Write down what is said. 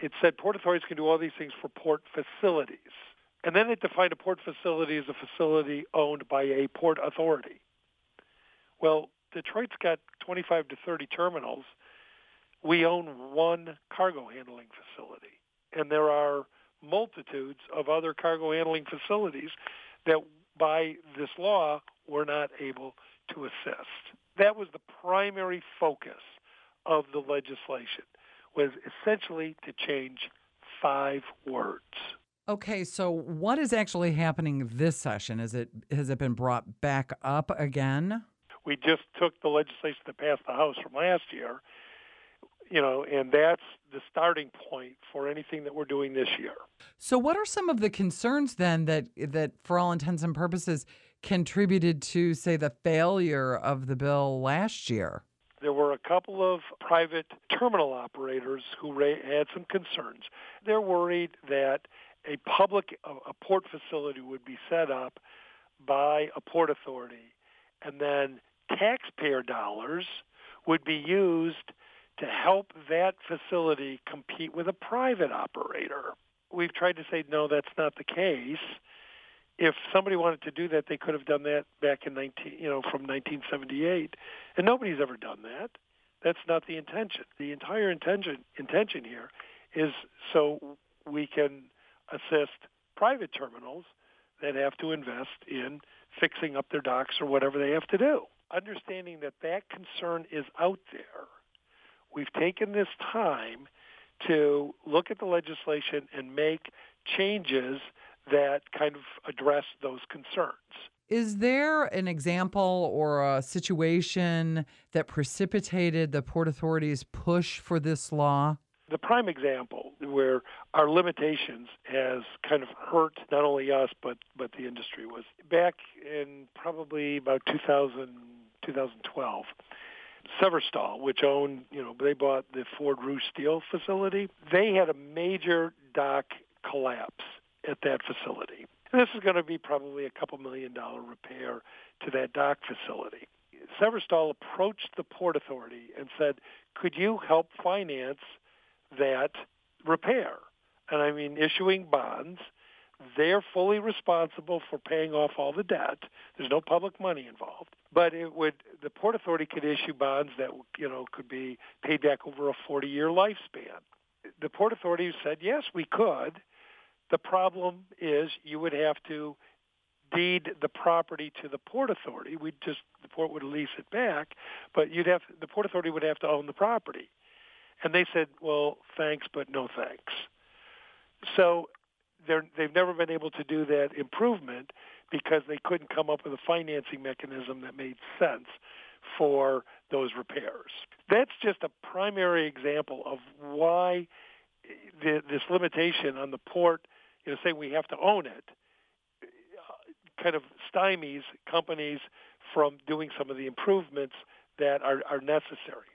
it said port authorities can do all these things for port facilities. And then it defined a port facility as a facility owned by a port authority. Well, Detroit's got 25 to 30 terminals. We own one cargo handling facility. And there are multitudes of other cargo handling facilities that by this law we're not able to assist. That was the primary focus of the legislation was essentially to change five words. Okay, so what is actually happening this session? Is it has it been brought back up again? We just took the legislation that passed the House from last year, you know, and that's the starting point for anything that we're doing this year. So what are some of the concerns then that that for all intents and purposes contributed to say the failure of the bill last year? A couple of private terminal operators who had some concerns. They're worried that a public a port facility would be set up by a port authority and then taxpayer dollars would be used to help that facility compete with a private operator. We've tried to say no that's not the case if somebody wanted to do that, they could have done that back in 19, you know, from 1978, and nobody's ever done that. That's not the intention. The entire intention intention here is so we can assist private terminals that have to invest in fixing up their docks or whatever they have to do. Understanding that that concern is out there, we've taken this time to look at the legislation and make changes that kind of address those concerns. Is there an example or a situation that precipitated the Port Authority's push for this law? The prime example where our limitations has kind of hurt not only us but but the industry was back in probably about 2000 2012. Severstal, which owned, you know, they bought the Ford Rouge Steel facility. They had a major dock collapse at that facility. This is going to be probably a couple million dollar repair to that dock facility. Severstal approached the Port Authority and said, could you help finance that repair? And I mean, issuing bonds. They're fully responsible for paying off all the debt. There's no public money involved. But it would the Port Authority could issue bonds that you know could be paid back over a 40-year lifespan. The Port Authority said, yes, we could, the problem is you would have to deed the property to the port authority. We just the port would lease it back, but you'd have the port authority would have to own the property. And they said, "Well, thanks, but no thanks." So they've never been able to do that improvement because they couldn't come up with a financing mechanism that made sense for those repairs. That's just a primary example of why the, this limitation on the port you know, saying we have to own it uh, kind of stymies companies from doing some of the improvements that are, are necessary.